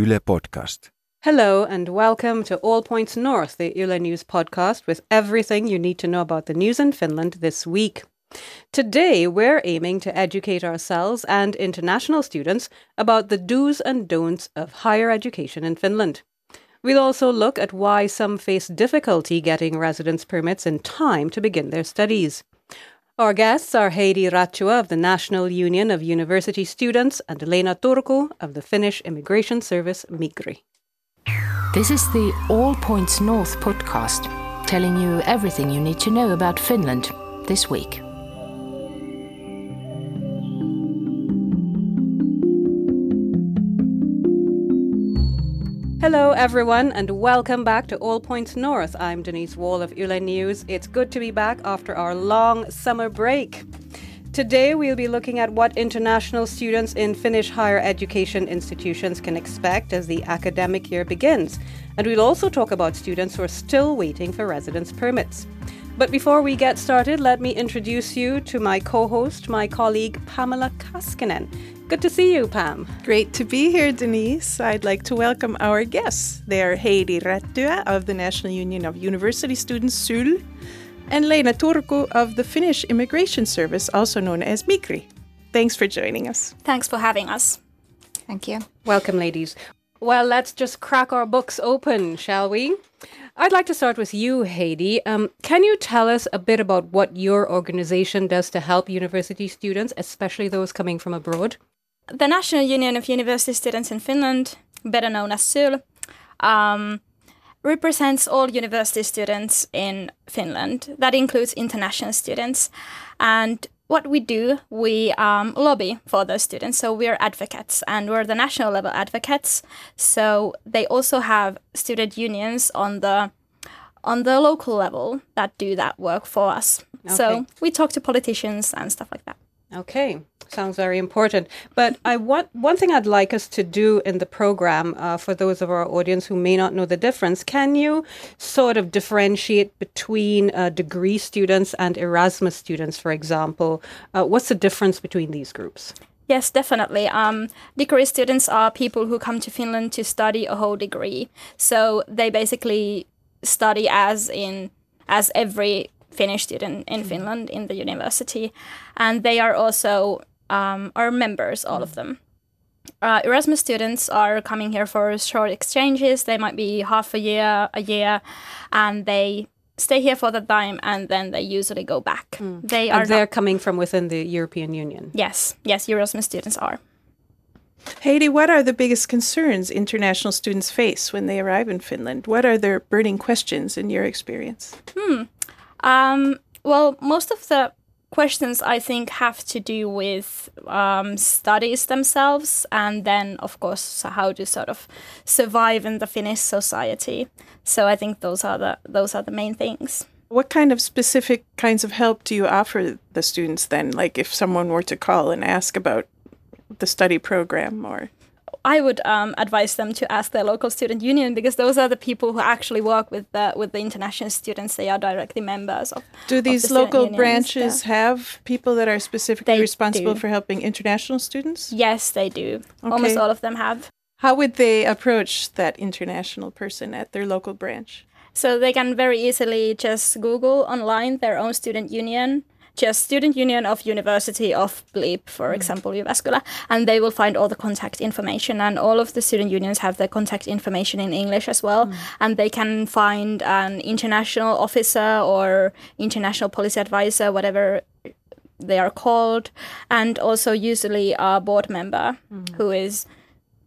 Yle Podcast. Hello and welcome to All Points North, the Yle News podcast with everything you need to know about the news in Finland this week. Today, we're aiming to educate ourselves and international students about the do's and don'ts of higher education in Finland. We'll also look at why some face difficulty getting residence permits in time to begin their studies. Our guests are Heidi Rättyä of the National Union of University Students and Leena Turku of the Finnish Immigration Service Migri. This is the All Points North podcast, telling you everything you need to know about Finland this week. Hello, everyone, and welcome back to All Points North. I'm Denise Wall of Yle News. It's good to be back after our long summer break. Today, we'll be looking at what international students in Finnish higher education institutions can expect as the academic year begins. And we'll also talk about students who are still waiting for residence permits. But before we get started, let me introduce you to my co host, my colleague Pamela Kaskinen. Good to see you, Pam. Great to be here, Denise. I'd like to welcome our guests. They are Heidi Rättyä of the National Union of University Students, SYL, and Leena Turku of the Finnish Immigration Service, also known as Migri. Thanks for joining us. Thanks for having us. Thank you. Welcome, ladies. Well, let's just crack our books open, shall we? I'd like to start with you, Heidi. Um, can you tell us a bit about what your organization does to help university students, especially those coming from abroad? the National Union of University Students in Finland, better known as SYL, um, represents all university students in Finland. That includes international students. And what we do, we um, lobby for those students. So we're advocates and we're the national level advocates. So they also have student unions on the on the local level that do that work for us. Okay. So we talk to politicians and stuff like that. Okay, sounds very important. But I want one thing I'd like us to do in the program uh, for those of our audience who may not know the difference. Can you sort of differentiate between uh, degree students and Erasmus students, for example? Uh, what's the difference between these groups? Yes, definitely. Um, degree students are people who come to Finland to study a whole degree. So they basically study as in as every Finnish student in mm. Finland in the university, and they are also um, are members, all mm. of them. Uh, Erasmus students are coming here for short exchanges. They might be half a year, a year, and they stay here for the time and then they usually go back. Mm. They are. And they're coming from within the European Union. Yes, yes, Erasmus students are. Heidi, what are the biggest concerns international students face when they arrive in Finland? What are their burning questions in your experience? Hmm. Um, well, most of the questions I think have to do with um, studies themselves, and then of course how to sort of survive in the Finnish society. So I think those are the those are the main things. What kind of specific kinds of help do you offer the students then? Like if someone were to call and ask about the study program or I would um, advise them to ask their local student union because those are the people who actually work with the with the international students. They are directly members of. Do these of the local branches there. have people that are specifically they responsible do. for helping international students? Yes, they do. Okay. Almost all of them have. How would they approach that international person at their local branch? So they can very easily just Google online their own student union just student union of University of Bleep, for mm. example, Jyväskylä, and they will find all the contact information. And all of the student unions have the contact information in English as well, mm. and they can find an international officer or international policy advisor, whatever they are called, and also usually a board member mm. who is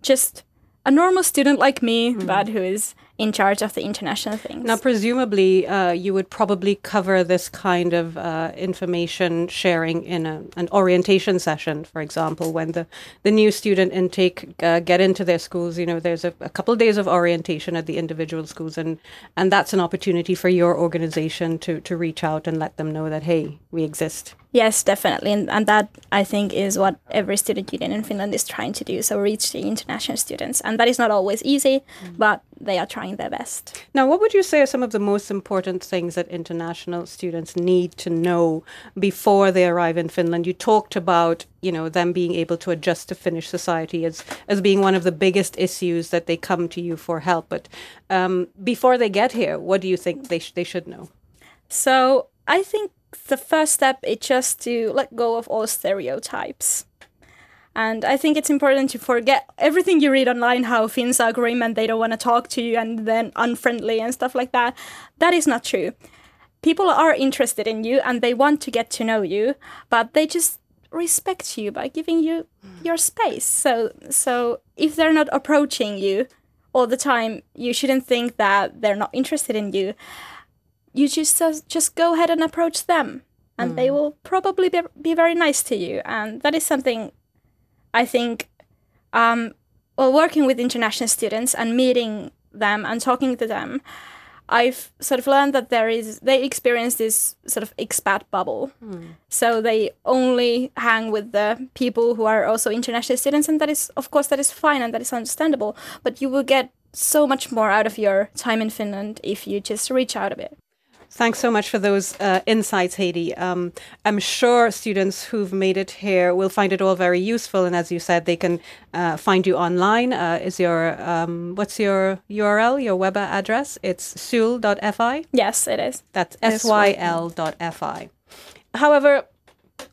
just a normal student like me, mm. but who is in charge of the international things. Now, presumably, uh, you would probably cover this kind of uh, information sharing in a, an orientation session, for example, when the, the new student intake uh, get into their schools. You know, there's a, a couple of days of orientation at the individual schools, and and that's an opportunity for your organization to to reach out and let them know that hey, we exist. Yes, definitely. And, and that, I think, is what every student union in Finland is trying to do. So, reach the international students. And that is not always easy, mm. but they are trying their best. Now, what would you say are some of the most important things that international students need to know before they arrive in Finland? You talked about, you know, them being able to adjust to Finnish society as, as being one of the biggest issues that they come to you for help. But um, before they get here, what do you think they, sh- they should know? So, I think the first step is just to let go of all stereotypes. And I think it's important to forget everything you read online how Finns are grim and they don't want to talk to you and then unfriendly and stuff like that. That is not true. People are interested in you and they want to get to know you, but they just respect you by giving you mm. your space. So so if they're not approaching you all the time, you shouldn't think that they're not interested in you you just uh, just go ahead and approach them and mm. they will probably be, be very nice to you and that is something i think um, well working with international students and meeting them and talking to them i've sort of learned that there is they experience this sort of expat bubble mm. so they only hang with the people who are also international students and that is of course that is fine and that is understandable but you will get so much more out of your time in finland if you just reach out a bit Thanks so much for those uh, insights, Heidi. Um, I'm sure students who've made it here will find it all very useful. And as you said, they can uh, find you online. Uh, is your um, what's your URL, your web address? It's syl.fi. Yes, it is. That's syl.fi. However,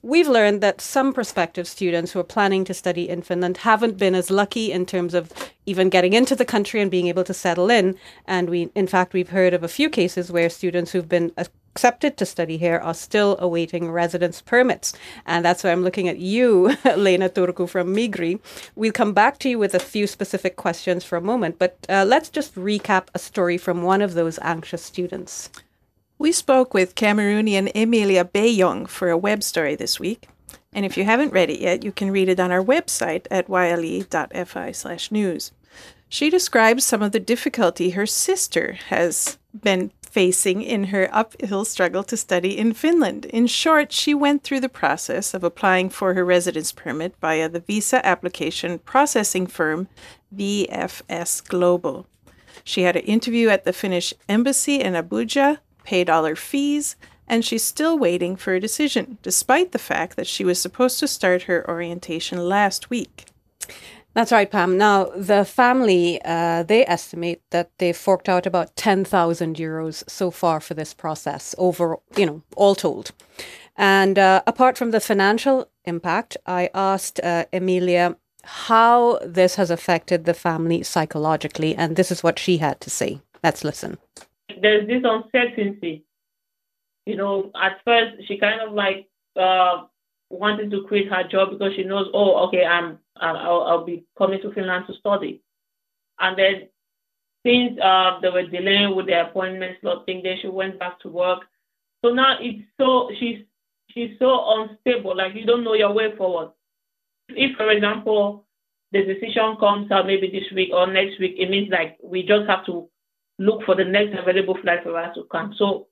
we've learned that some prospective students who are planning to study in Finland haven't been as lucky in terms of even getting into the country and being able to settle in. And we, in fact, we've heard of a few cases where students who've been accepted to study here are still awaiting residence permits. And that's why I'm looking at you, Leena Turku from Migri. We'll come back to you with a few specific questions for a moment, but uh, let's just recap a story from one of those anxious students. We spoke with Cameroonian Emilia Beyong for a web story this week. And if you haven't read it yet, you can read it on our website at yle.fi/news. She describes some of the difficulty her sister has been facing in her uphill struggle to study in Finland. In short, she went through the process of applying for her residence permit via the visa application processing firm VFS Global. She had an interview at the Finnish embassy in Abuja paid all her fees, and she's still waiting for a decision, despite the fact that she was supposed to start her orientation last week. That's right, Pam. Now, the family, uh, they estimate that they've forked out about 10,000 euros so far for this process, over, you know, all told. And uh, apart from the financial impact, I asked uh, Emilia how this has affected the family psychologically, and this is what she had to say. Let's listen there's this uncertainty. You know, at first she kind of like uh, wanted to quit her job because she knows, oh, okay, I'm I'll, I'll be coming to Finland to study, and then since uh, they were delaying with the appointment slot thing, then she went back to work. So now it's so she's she's so unstable. Like you don't know your way forward. If, for example, the decision comes out maybe this week or next week, it means like we just have to look for the next available flight for us to come. So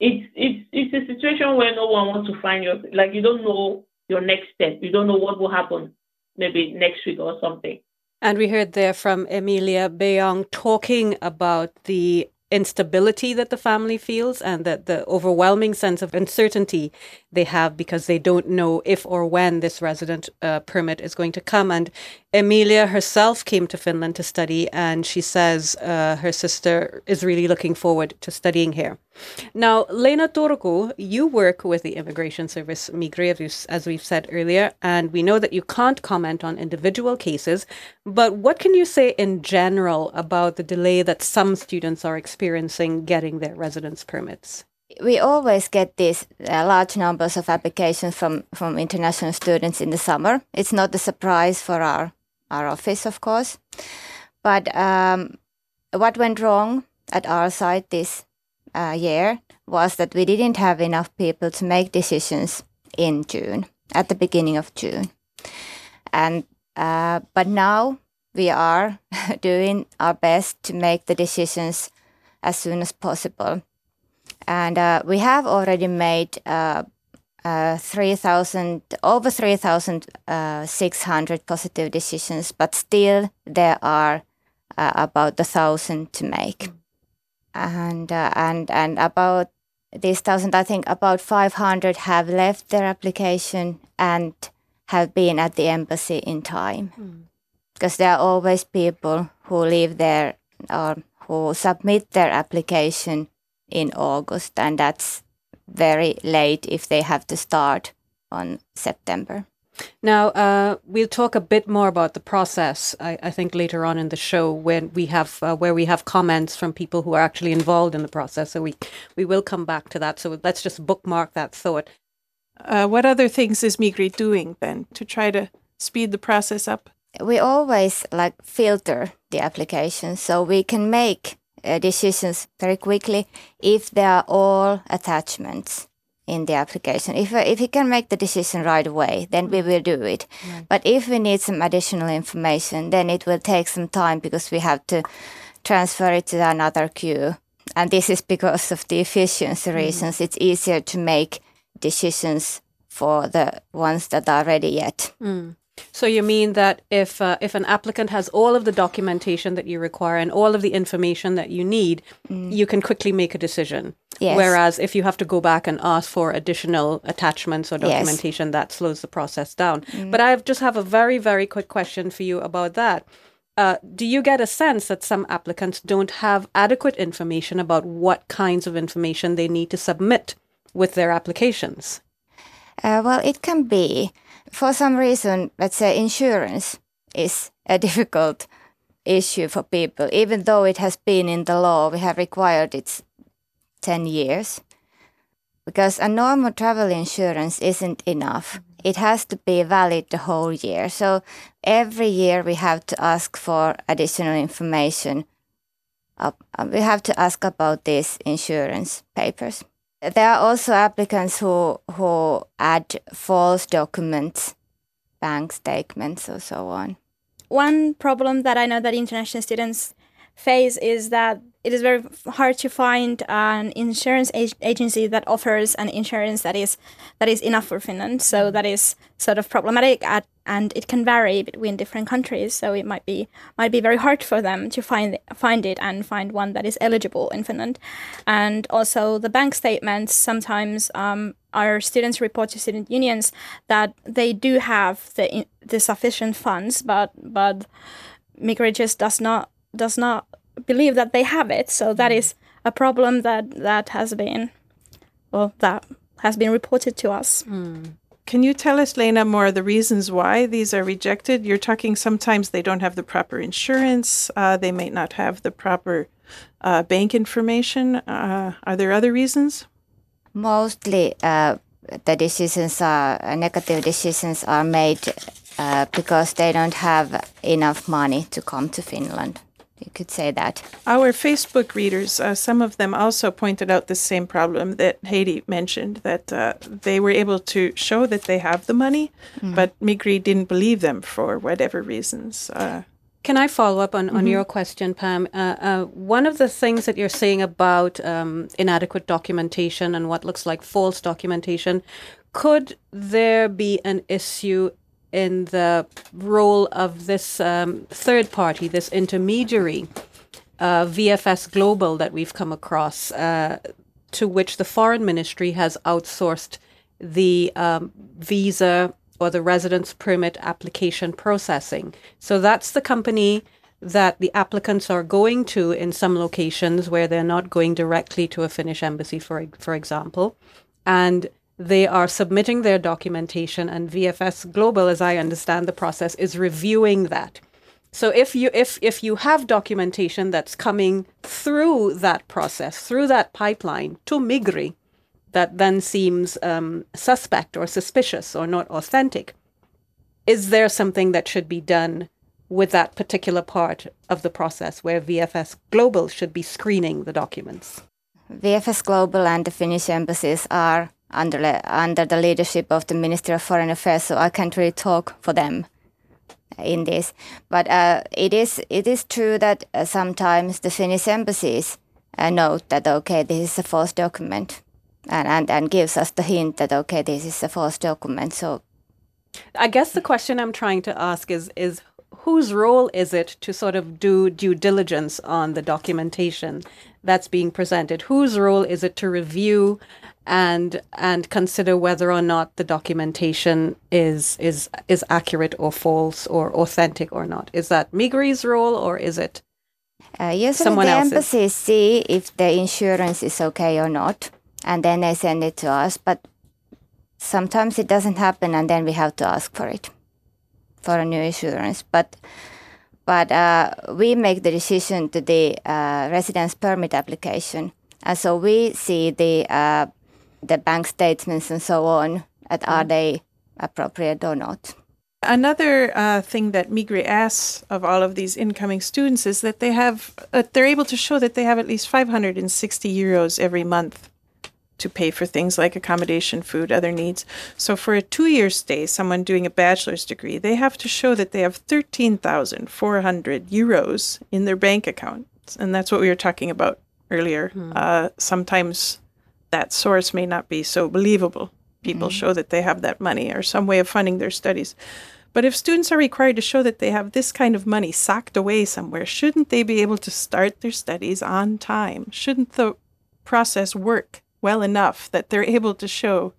it's it's it's a situation where no one wants to find your like you don't know your next step. You don't know what will happen maybe next week or something. And we heard there from Emilia Beyong talking about the instability that the family feels and that the overwhelming sense of uncertainty they have because they don't know if or when this resident uh, permit is going to come. And Emilia herself came to Finland to study, and she says uh, her sister is really looking forward to studying here. Now, Leena Turku, you work with the Immigration Service Migri, as we've said earlier, and we know that you can't comment on individual cases, but what can you say in general about the delay that some students are experiencing getting their residence permits? we always get these uh, large numbers of applications from, from international students in the summer. It's not a surprise for our, our office, of course. But um, what went wrong at our side this uh, year was that we didn't have enough people to make decisions in June, at the beginning of June. And uh, but now we are doing our best to make the decisions as soon as possible. And uh, we have already made uh, uh, 3,000, over 3,600 positive decisions, but still there are uh, about a thousand to make. And, uh, and, and about these thousand, I think about 500 have left their application and have been at the embassy in time. Mm. Because there are always people who live there or who submit their application in August, and that's very late if they have to start on September. Now, uh, we'll talk a bit more about the process. I, I think later on in the show, when we have uh, where we have comments from people who are actually involved in the process. So we we will come back to that. So let's just bookmark that thought. Uh, what other things is Migri doing then to try to speed the process up? We always like filter the applications so we can make uh, decisions very quickly if there are all attachments in the application. If uh, if you can make the decision right away, then we will do it. But if we need some additional information, then it will take some time because we have to transfer it to another queue. And this is because of the efficiency mm-hmm. reasons. It's easier to make decisions for the ones that are ready yet. Mm. So you mean that if uh, if an applicant has all of the documentation that you require and all of the information that you need, you can quickly make a decision. Yes. Whereas if you have to go back and ask for additional attachments or documentation, Yes. that slows the process down. But I just have a very very quick question for you about that. Uh, do you get a sense that some applicants don't have adequate information about what kinds of information they need to submit with their applications? Uh, well, it can be. For some reason, let's say insurance is a difficult issue for people, even though it has been in the law, we have required it 10 years. Because a normal travel insurance isn't enough. It has to be valid the whole year. So every year we have to ask for additional information. Uh, we have to ask about these insurance papers. There are also applicants who who add false documents, bank statements, or so on. one problem that I know that international students face is that it is very hard to find an insurance ag- agency that offers an insurance that is that is enough for Finland. So that is sort of problematic, at, and it can vary between different countries. So it might be might be very hard for them to find find it and find one that is eligible in Finland. And also the bank statements sometimes um, our students report to student unions that they do have the the sufficient funds, but but Migri just does not does not believe that they have it. So that is a problem that that has been well that has been reported to us. Can you tell us, Leena, more of the reasons why these are rejected? You're talking sometimes they don't have the proper insurance, uh, they may not have the proper uh, bank information. Uh, are there other reasons? Mostly, uh, the decisions are uh, negative decisions are made uh, because they don't have enough money to come to Finland. You could say that. Our Facebook readers, uh, some of them also pointed out the same problem that Heidi mentioned that uh, they were able to show that they have the money, but Migri didn't believe them for whatever reasons. Uh, Can I follow up on, on your question, Pam? Uh, uh, one of the things that you're saying about um, inadequate documentation and what looks like false documentation, could there be an issue in the role of this um, third party, this intermediary, uh, VFS Global, that we've come across, uh, to which the foreign ministry has outsourced the um, visa or the residence permit application processing. So that's the company that the applicants are going to in some locations where they're not going directly to a Finnish embassy, for for example, and they are submitting their documentation, and VFS Global, as I understand the process, is reviewing that. So if you if if you have documentation that's coming through that process, through that pipeline to Migri, that then seems um, suspect or suspicious or not authentic, is there something that should be done with that particular part of the process where VFS Global should be screening the documents? VFS Global and the Finnish embassies are under, under the leadership of the Ministry of Foreign Affairs, so I can't really talk for them in this. But uh, it is it is true that uh, sometimes the Finnish embassies uh, note that okay, this is a false document, and, and, and gives us the hint that, okay, this is a false document. So I guess the question I'm trying to ask is is whose role is it to sort of do due diligence on the documentation that's being presented? Whose role is it to review and and consider whether or not the documentation is is is accurate or false or authentic or not? Is that Migri's role or is it uh, usually someone the else's? embassies see if the insurance is okay or not, and then they send it to us. But sometimes it doesn't happen, and then we have to ask for it for a new insurance. But but uh, we make the decision to the uh, residence permit application, and so we see the uh, the bank statements and so on. At are they appropriate or not? Another uh, thing that Migri asks of all of these incoming students is that they have, uh, they're able to show that they have at least 560 euros every month to pay for things like accommodation, food, other needs. So for a two-year stay, someone doing a bachelor's degree, they have to show that they have 13,400 euros in their bank account. And that's what we were talking about earlier. Uh, sometimes that source may not be so believable. People show that they have that money or some way of funding their studies. But if students are required to show that they have this kind of money socked away somewhere, shouldn't they be able to start their studies on time? Shouldn't the process work well enough that they're able to show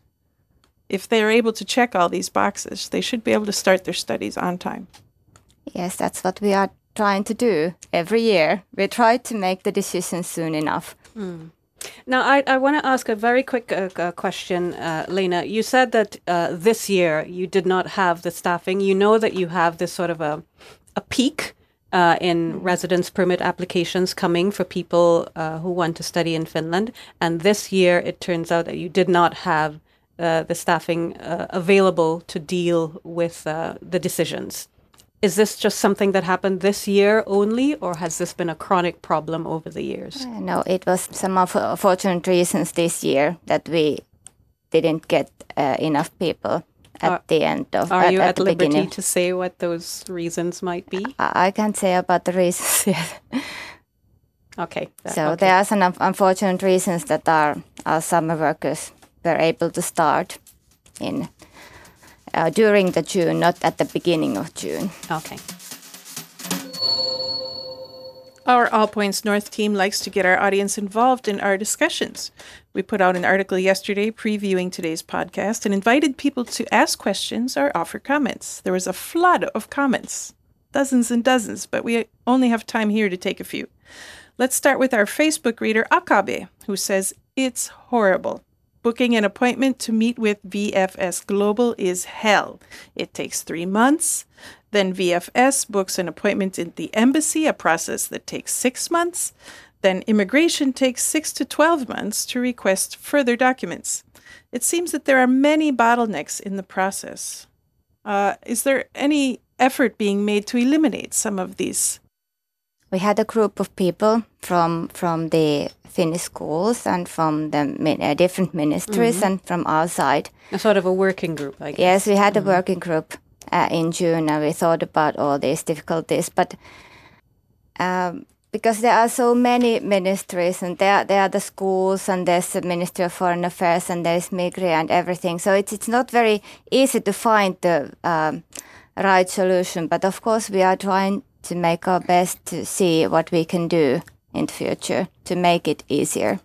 if they're able to check all these boxes, they should be able to start their studies on time. Yes, that's what we are trying to do every year. We try to make the decision soon enough. Now, I, I want to ask a very quick uh, uh, question, uh, Leena. You said that uh, this year you did not have the staffing. You know that you have this sort of a, a peak uh, in residence permit applications coming for people uh, who want to study in Finland. And this year it turns out that you did not have uh, the staffing uh, available to deal with uh, the decisions. Is this just something that happened this year only, or has this been a chronic problem over the years? Uh, No, it was some unfortunate reasons this year that we didn't get enough people at Are- the end of Are at, you at at the liberty beginning. to say what those reasons might be? I I can't say about the reasons yet. Okay. that- So okay. there are some unfortunate reasons that our, our summer workers were able to start in uh, during the June, not at the beginning of June. Okay. Our All Points North team likes to get our audience involved in our discussions. We put out an article yesterday previewing today's podcast and invited people to ask questions or offer comments. There was a flood of comments, dozens and dozens, but we only have time here to take a few. Let's start with our Facebook reader, Akabe, who says, It's horrible. Booking an appointment to meet with VFS Global is hell. It takes three months. Then VFS books an appointment in the embassy, a process that takes six months. Then immigration takes six to 12 months to request further documents. It seems that there are many bottlenecks in the process. Uh, is there any effort being made to eliminate some of these? We had a group of people from from the Finnish schools and from the min- uh, different ministries and from outside. A sort of a working group, I guess. Yes, we had a working group uh, in June and we thought about all these difficulties. But um, because there are so many ministries and there, there are the schools and there's the Ministry of Foreign Affairs and there's Migri and everything. So it's, it's not very easy to find the um, right solution. But of course, we are trying to make our best to see what we can do in the future to make it easier.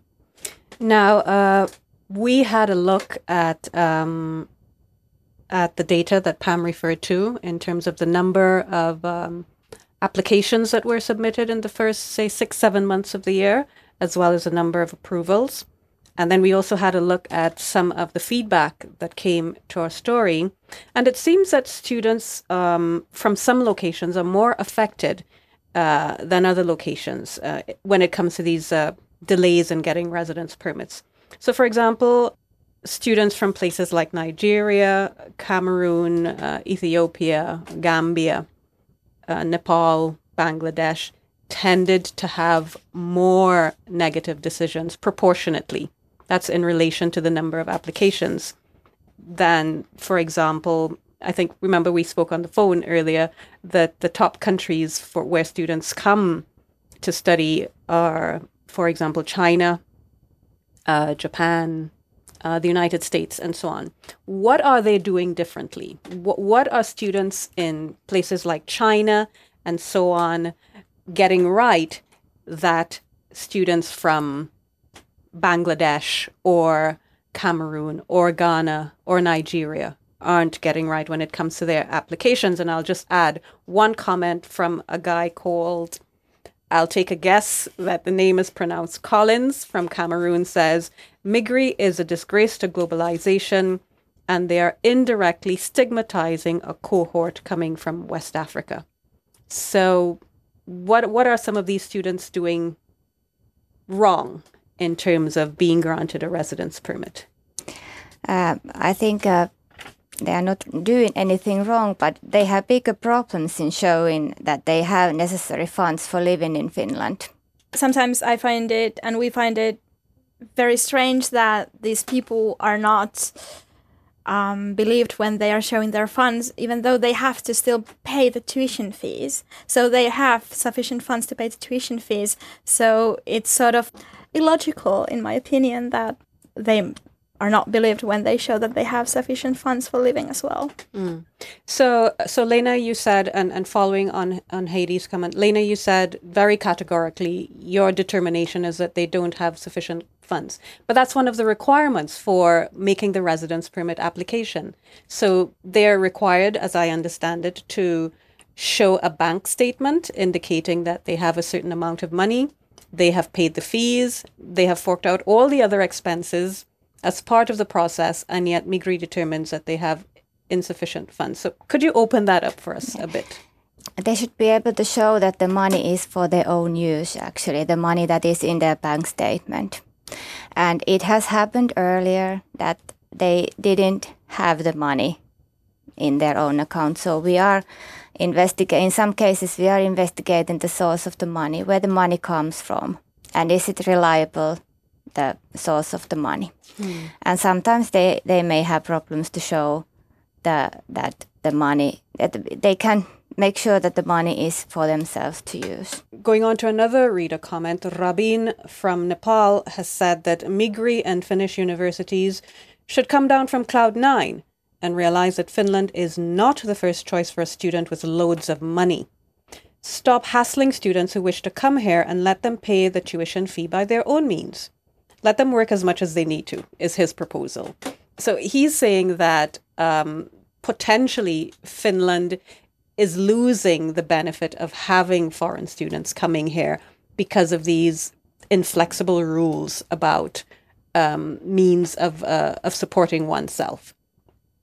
Now, uh, we had a look at um, at the data that Pam referred to in terms of the number of um, applications that were submitted in the first, say, six, seven months of the year, as well as a number of approvals. And then we also had a look at some of the feedback that came to our story. And it seems that students um, from some locations are more affected uh, than other locations uh, when it comes to these uh, delays in getting residence permits. So, for example, students from places like Nigeria, Cameroon, uh, Ethiopia, Gambia, uh, Nepal, Bangladesh tended to have more negative decisions proportionately. That's in relation to the number of applications than, for example, I think remember we spoke on the phone earlier that the top countries for where students come to study are, for example, China, uh, Japan, uh, the United States, and so on. What are they doing differently? What, what are students in places like China and so on getting right that students from Bangladesh or Cameroon or Ghana or Nigeria aren't getting right when it comes to their applications. And I'll just add one comment from a guy called, I'll take a guess that the name is pronounced Collins from Cameroon says, Migri is a disgrace to globalization and they are indirectly stigmatizing a cohort coming from West Africa. So what what are some of these students doing wrong in terms of being granted a residence permit? Uh, I think uh, they are not doing anything wrong, but they have bigger problems in showing that they have necessary funds for living in Finland. Sometimes I find it, and we find it very strange that these people are not um, believed when they are showing their funds, even though they have to still pay the tuition fees. So they have sufficient funds to pay the tuition fees. So it's sort of illogical, in my opinion, that they are not believed when they show that they have sufficient funds for living as well. Mm. So, so Leena, you said, and, and following on on Heidi's comment, Leena, you said very categorically your determination is that they don't have sufficient funds, but that's one of the requirements for making the residence permit application. So they're required, as I understand it, to show a bank statement indicating that they have a certain amount of money, they have paid the fees, they have forked out all the other expenses as part of the process, and yet Migri determines that they have insufficient funds. So could you open that up for us a bit? They should be able to show that the money is for their own use, actually, the money that is in their bank statement. And it has happened earlier that they didn't have the money in their own account. So we are investigating, in some cases, we are investigating the source of the money, where the money comes from, and is it reliable the source of the money. Mm. And sometimes they, they may have problems to show the, that the money, that they can make sure that the money is for themselves to use. Going on to another reader comment, Rabin from Nepal has said that Migri and Finnish universities should come down from cloud nine and realize that Finland is not the first choice for a student with loads of money. Stop hassling students who wish to come here and let them pay the tuition fee by their own means let them work as much as they need to, is his proposal. So he's saying that um, potentially Finland is losing the benefit of having foreign students coming here because of these inflexible rules about um, means of uh, of supporting oneself.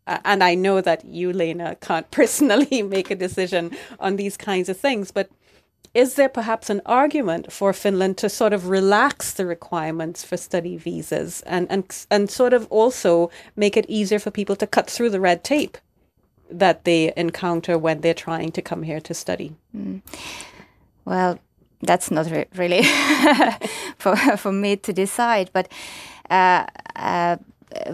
Uh, and I know that you, Leena, can't personally make a decision on these kinds of things, but is there perhaps an argument for Finland to sort of relax the requirements for study visas and, and, and sort of also make it easier for people to cut through the red tape that they encounter when they're trying to come here to study? Mm. Well, that's not re- really for, for me to decide, but uh, uh,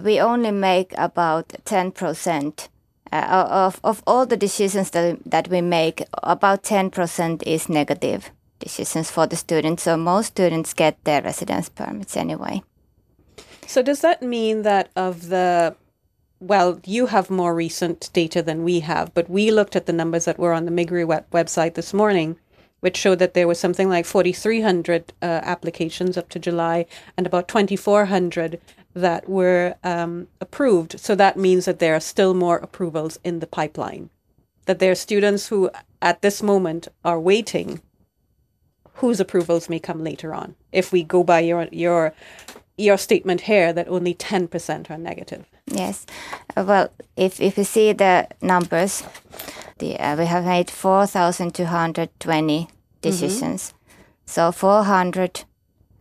we only make about 10% uh, of, of all the decisions that, that we make, about 10% is negative decisions for the students. So most students get their residence permits anyway. So does that mean that of the well, you have more recent data than we have, but we looked at the numbers that were on the Migri web- website this morning, which showed that there was something like 4,300 uh, applications up to July and about 2,400 that were um, approved. So that means that there are still more approvals in the pipeline. That there are students who, at this moment, are waiting, whose approvals may come later on. If we go by your your your statement here, that only ten percent are negative. Yes, uh, well, if if you see the numbers, the uh, we have made four thousand two hundred twenty decisions. Mm-hmm. So 400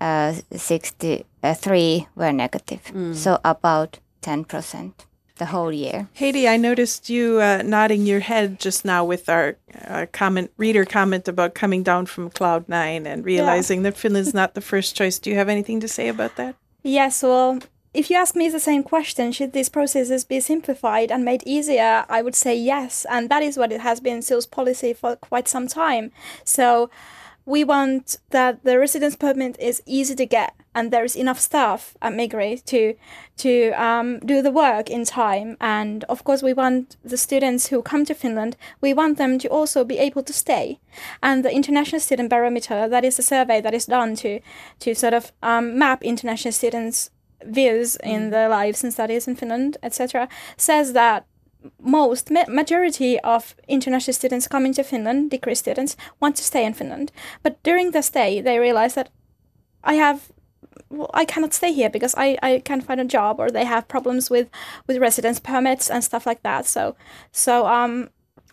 uh, 63 were negative. Mm. So about 10% the whole year. Heidi, I noticed you uh, nodding your head just now with our uh, comment reader comment about coming down from cloud nine and realizing yeah. that Finland's not the first choice. Do you have anything to say about that? Yes, well, if you ask me the same question, should these processes be simplified and made easier? I would say yes, and that is what it has been SYL's policy for quite some time. So we want that the residence permit is easy to get and there is enough staff at Migri to to um, do the work in time. And of course, we want the students who come to Finland, we want them to also be able to stay. And the International Student Barometer, that is a survey that is done to to sort of um, map international students' views in their lives and studies in Finland, etc., says that most ma- majority of international students coming to Finland, degree students, want to stay in Finland. But during the stay, they realize that I have well, I cannot stay here because I, I can't find a job or they have problems with, with residence permits and stuff like that. So so um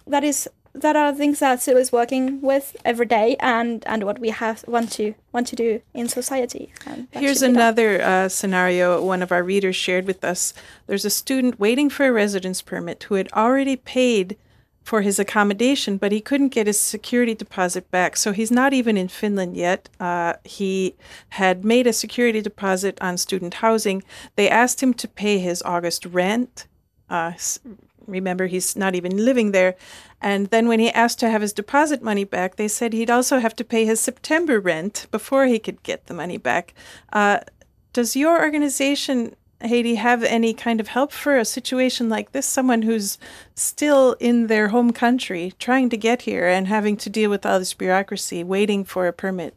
that is that are things that SYL is working with every day and, and what we have want to want to do in society. And Here's should be done. another uh, scenario one of our readers shared with us. There's a student waiting for a residence permit who had already paid for his accommodation, but he couldn't get his security deposit back. So he's not even in Finland yet. Uh, he had made a security deposit on student housing. They asked him to pay his August rent. Uh, remember, he's not even living there. And then when he asked to have his deposit money back, they said he'd also have to pay his September rent before he could get the money back. Uh, does your organization, Heidi, have any kind of help for a situation like this? Someone who's still in their home country, trying to get here and having to deal with all this bureaucracy, waiting for a permit.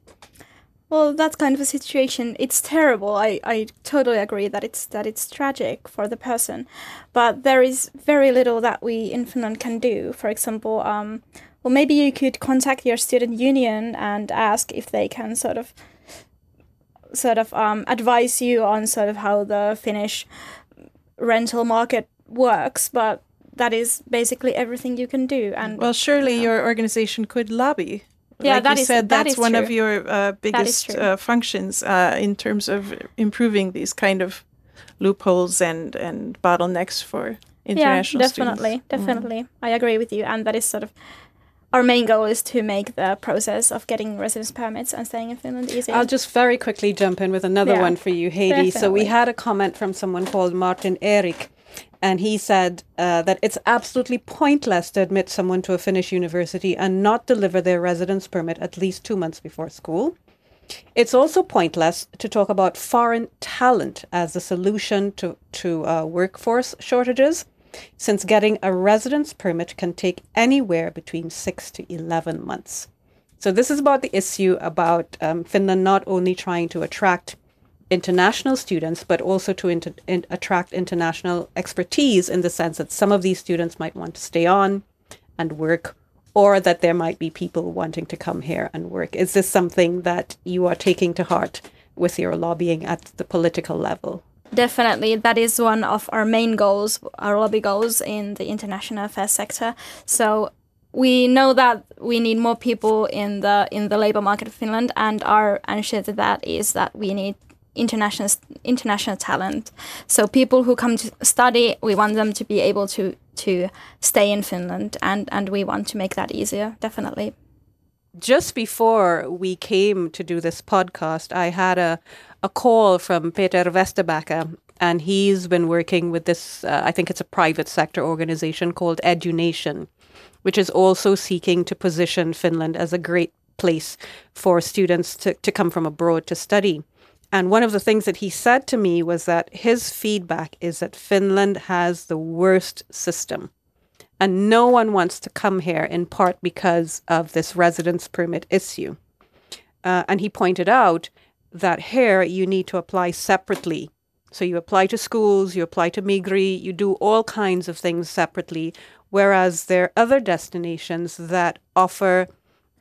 Well, that's kind of a situation. It's terrible. I, I totally agree that it's that it's tragic for the person, but there is very little that we in Finland can do. For example, um, well, maybe you could contact your student union and ask if they can sort of sort of um, advise you on sort of how the Finnish rental market works. But that is basically everything you can do. And Well, surely Yeah. your organization could lobby. Yeah, like that you is- said, that that's is one of your uh, biggest uh, functions uh, in terms of improving these kind of loopholes and, and bottlenecks for international yeah, students. definitely, definitely. I agree with you, and that is sort of our main goal is to make the process of getting residence permits and staying in Finland easier. I'll just very quickly jump in with another Yeah, one for you, Heidi. So we had a comment from someone called Martin Erik, and he said uh, that it's absolutely pointless to admit someone to a Finnish university and not deliver their residence permit at least two months before school. It's also pointless to talk about foreign talent as the solution to, to uh, workforce shortages, since getting a residence permit can take anywhere between six to 11 months. So, this is about the issue about um, Finland not only trying to attract international students, but also to inter- in- attract international expertise in the sense that some of these students might want to stay on and work, or that there might be people wanting to come here and work. Is this something that you are taking to heart with your lobbying at the political level? Definitely, that is one of our main goals, our lobby goals in the international affairs sector. So we know that we need more people in the in the labor market of Finland, and our answer to that is that we need international international talent. So people who come to study, we want them to be able to to stay in Finland, and and we want to make that easier. Definitely. just before we came to do this podcast, I had a, a call from Peter Vesterbacka, and he's been working with this, uh, I think it's a private sector organization called EduNation, which is also seeking to position Finland as a great place for students to, to come from abroad to study. And one of the things that he said to me was that his feedback is that Finland has the worst system and no one wants to come here in part because of this residence permit issue. Uh, and he pointed out that here you need to apply separately. So you apply to schools, you apply to Migri, you do all kinds of things separately, whereas there are other destinations that offer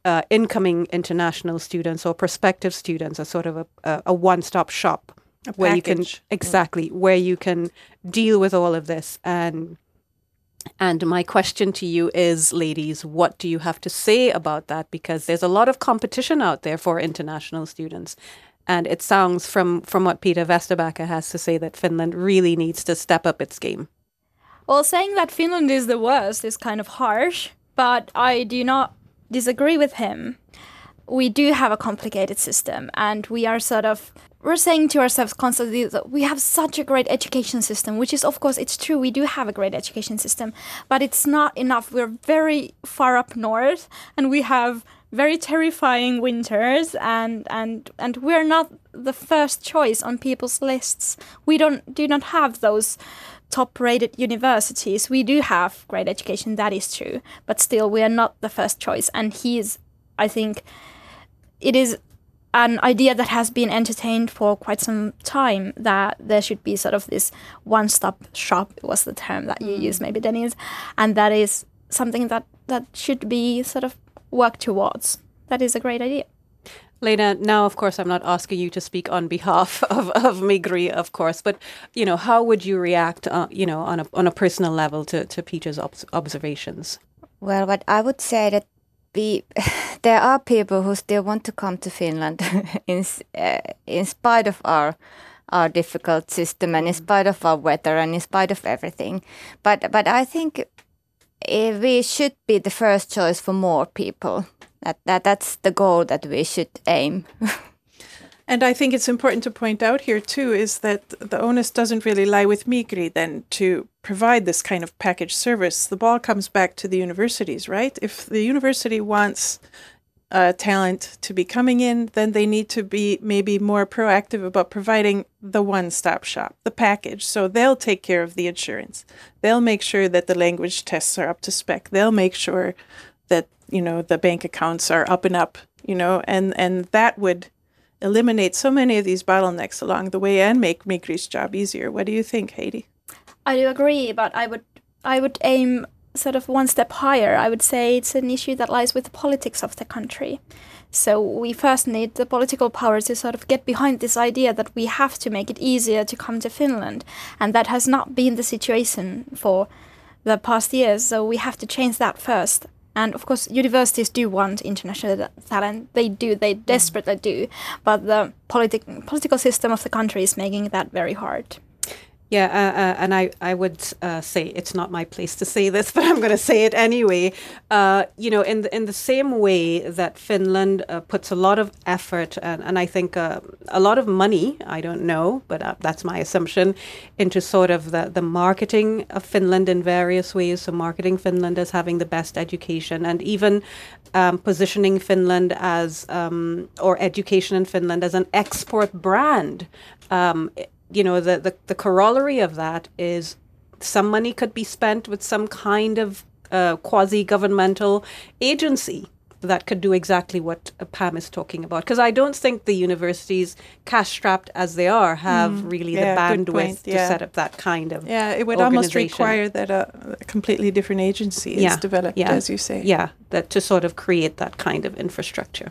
uh, incoming international students or prospective students a sort of a, a, a one-stop shop A where you can package. exactly where you can deal with all of this and and my question to you is, ladies, what do you have to say about that? Because there's a lot of competition out there for international students. And it sounds from, from what Peter Vesterbacka has to say that Finland really needs to step up its game. Well, saying that Finland is the worst is kind of harsh, but I do not disagree with him. We do have a complicated system, and we are sort of we're saying to ourselves constantly that we have such a great education system, which is of course it's true. We do have a great education system, but it's not enough. We're very far up north, and we have very terrifying winters and and and we're not the first choice on people's lists we don't do not have those top rated universities we do have great education that is true but still we are not the first choice and he's i think it is an idea that has been entertained for quite some time that there should be sort of this one stop shop was the term that you mm. used maybe denise and that is something that that should be sort of worked towards. That is a great idea. Leena, now of course I'm not asking you to speak on behalf of, of Migri, of course, but you know, how would you react, uh, you know, on a on a personal level to, to Peter's ob- observations? Well, what I would say that be, there are people who still want to come to Finland in uh, in spite of our our difficult system and in mm. spite of our weather and in spite of everything. But but I think Eh, we should be the first choice for more people. That, that that's the goal that we should aim. and I think it's important to point out here too is that the onus doesn't really lie with Migri then to provide this kind of package service. The ball comes back to the universities, right? If the university wants uh, talent to be coming in, then they need to be maybe more proactive about providing the one stop shop, the package. So they'll take care of the insurance. They'll make sure that the language tests are up to spec. They'll make sure that, you know, the bank accounts are up and up, you know, and, and that would eliminate so many of these bottlenecks along the way and make Migri's job easier. What do you think, Heidi? I do agree, but I would I would aim sort of one step higher, I would say it's an issue that lies with the politics of the country. So we first need the political power to sort of get behind this idea that we have to make it easier to come to Finland. And that has not been the situation for the past years. So we have to change that first. And of course, universities do want international talent. They do, they mm. desperately do. But the politi- political system of the country is making that very hard. Yeah, uh, uh, and I, I would uh, say it's not my place to say this, but I'm going to say it anyway. Uh, you know, in the, in the same way that Finland uh, puts a lot of effort and, and I think uh, a lot of money, I don't know, but that's my assumption, into sort of the, the marketing of Finland in various ways. So, marketing Finland as having the best education and even um, positioning Finland as, um, or education in Finland as an export brand. Um, you know, the, the, the corollary of that is some money could be spent with some kind of uh, quasi governmental agency that could do exactly what Pam is talking about. Because I don't think the universities, cash strapped as they are, have mm, really yeah, the bandwidth to set up that kind of. Yeah, it would almost require that a, a, completely different agency is yeah, developed, yeah, as you say. Yeah, that to sort of create that kind of infrastructure.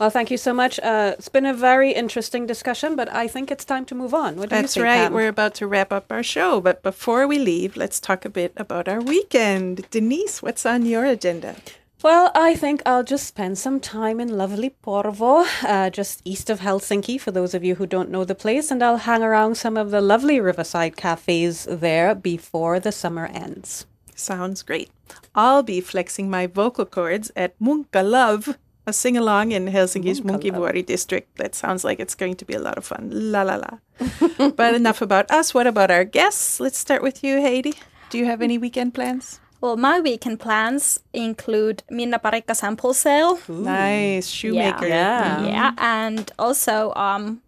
Well, thank you so much. Uh, it's been a very interesting discussion, but I think it's time to move on. What do That's you think, right. Pam? We're about to wrap up our show, but before we leave, let's talk a bit about our weekend. Denise, what's on your agenda? Well, I think I'll just spend some time in lovely Porvoo, uh, just east of Helsinki, for those of you who don't know the place, and I'll hang around some of the lovely riverside cafes there before the summer ends. Sounds great. I'll be flexing my vocal cords at Munka Love a sing along in Helsinki's Munkivuori district. That sounds like it's going to be a lot of fun. La la la. but enough about us. What about our guests? Let's start with you, Heidi. Do you have any weekend plans? Well, my weekend plans include Minna Parikka sample sale. Ooh. Nice shoemaker. Yeah. yeah. yeah, and also um,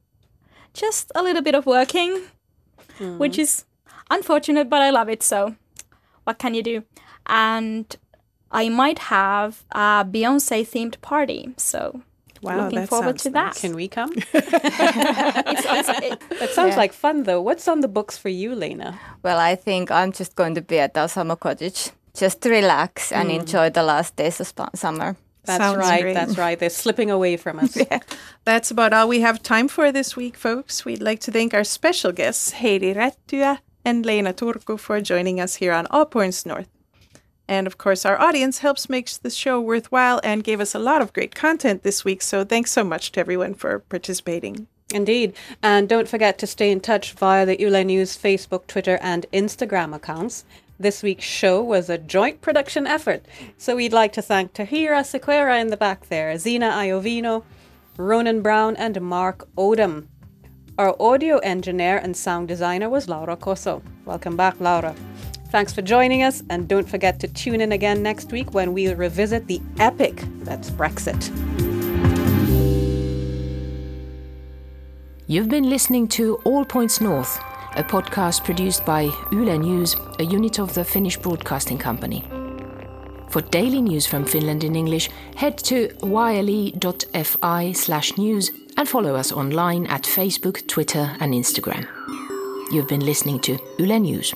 just a little bit of working, mm. which is unfortunate, but I love it. So, what can you do? And I might have a Beyonce themed party. So Wow, looking forward to that. Nice. Can we come? it's, it's, it, that sounds yeah. like fun, though. What's on the books for you, Leena? Well, I think I'm just going to be at our summer cottage, just to relax and mm. enjoy the last days of summer. That's Sounds right. Great. That's right. They're slipping away from us. yeah. That's about all we have time for this week, folks. We'd like to thank our special guests, Heidi Rättyä and Leena Turku, for joining us here on All Points North. And of course, our audience helps make the show worthwhile and gave us a lot of great content this week. So thanks so much to everyone for participating. Indeed. And don't forget to stay in touch via the Yle News Facebook, Twitter, and Instagram accounts. This week's show was a joint production effort, so we'd like to thank Tahira Sequeira in the back there, Zena Iovino, Ronan Brown, and Mark Odom. Our audio engineer and sound designer was Laura Cosso. Welcome back, Laura. Thanks for joining us, and don't forget to tune in again next week when we'll revisit the epic that's Brexit. You've been listening to All Points North, a podcast produced by Yle News, a unit of the Finnish Broadcasting Company. For daily news from Finland in English, head to yle.fi slash news and follow us online at Facebook, Twitter, and Instagram. You've been listening to Yle News.